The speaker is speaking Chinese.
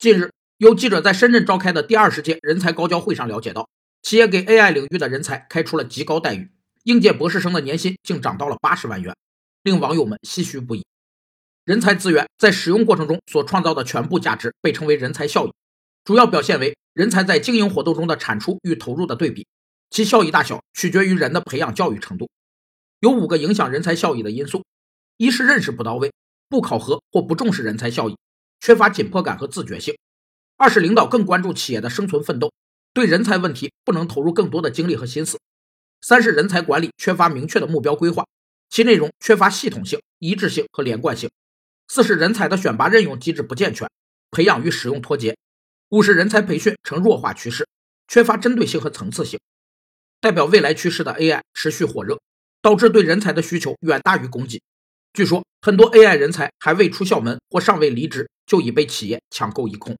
近日，有记者在深圳召开的第二十届人才高交会上了解到，企业给 AI 领域的人才开出了极高待遇，应届博士生的年薪竟涨到了八十万元，令网友们唏嘘不已。人才资源在使用过程中所创造的全部价值被称为人才效益，主要表现为人才在经营活动中的产出与投入的对比，其效益大小取决于人的培养教育程度。有五个影响人才效益的因素：一是认识不到位，不考核或不重视人才效益。缺乏紧迫感和自觉性。二是领导更关注企业的生存奋斗，对人才问题不能投入更多的精力和心思。三是人才管理缺乏明确的目标规划，其内容缺乏系统性、一致性和连贯性。四是人才的选拔任用机制不健全，培养与使用脱节。五是人才培训呈弱化趋势，缺乏针对性和层次性。代表未来趋势的 AI 持续火热，导致对人才的需求远大于供给。据说很多 AI 人才还未出校门或尚未离职。就已被企业抢购一空。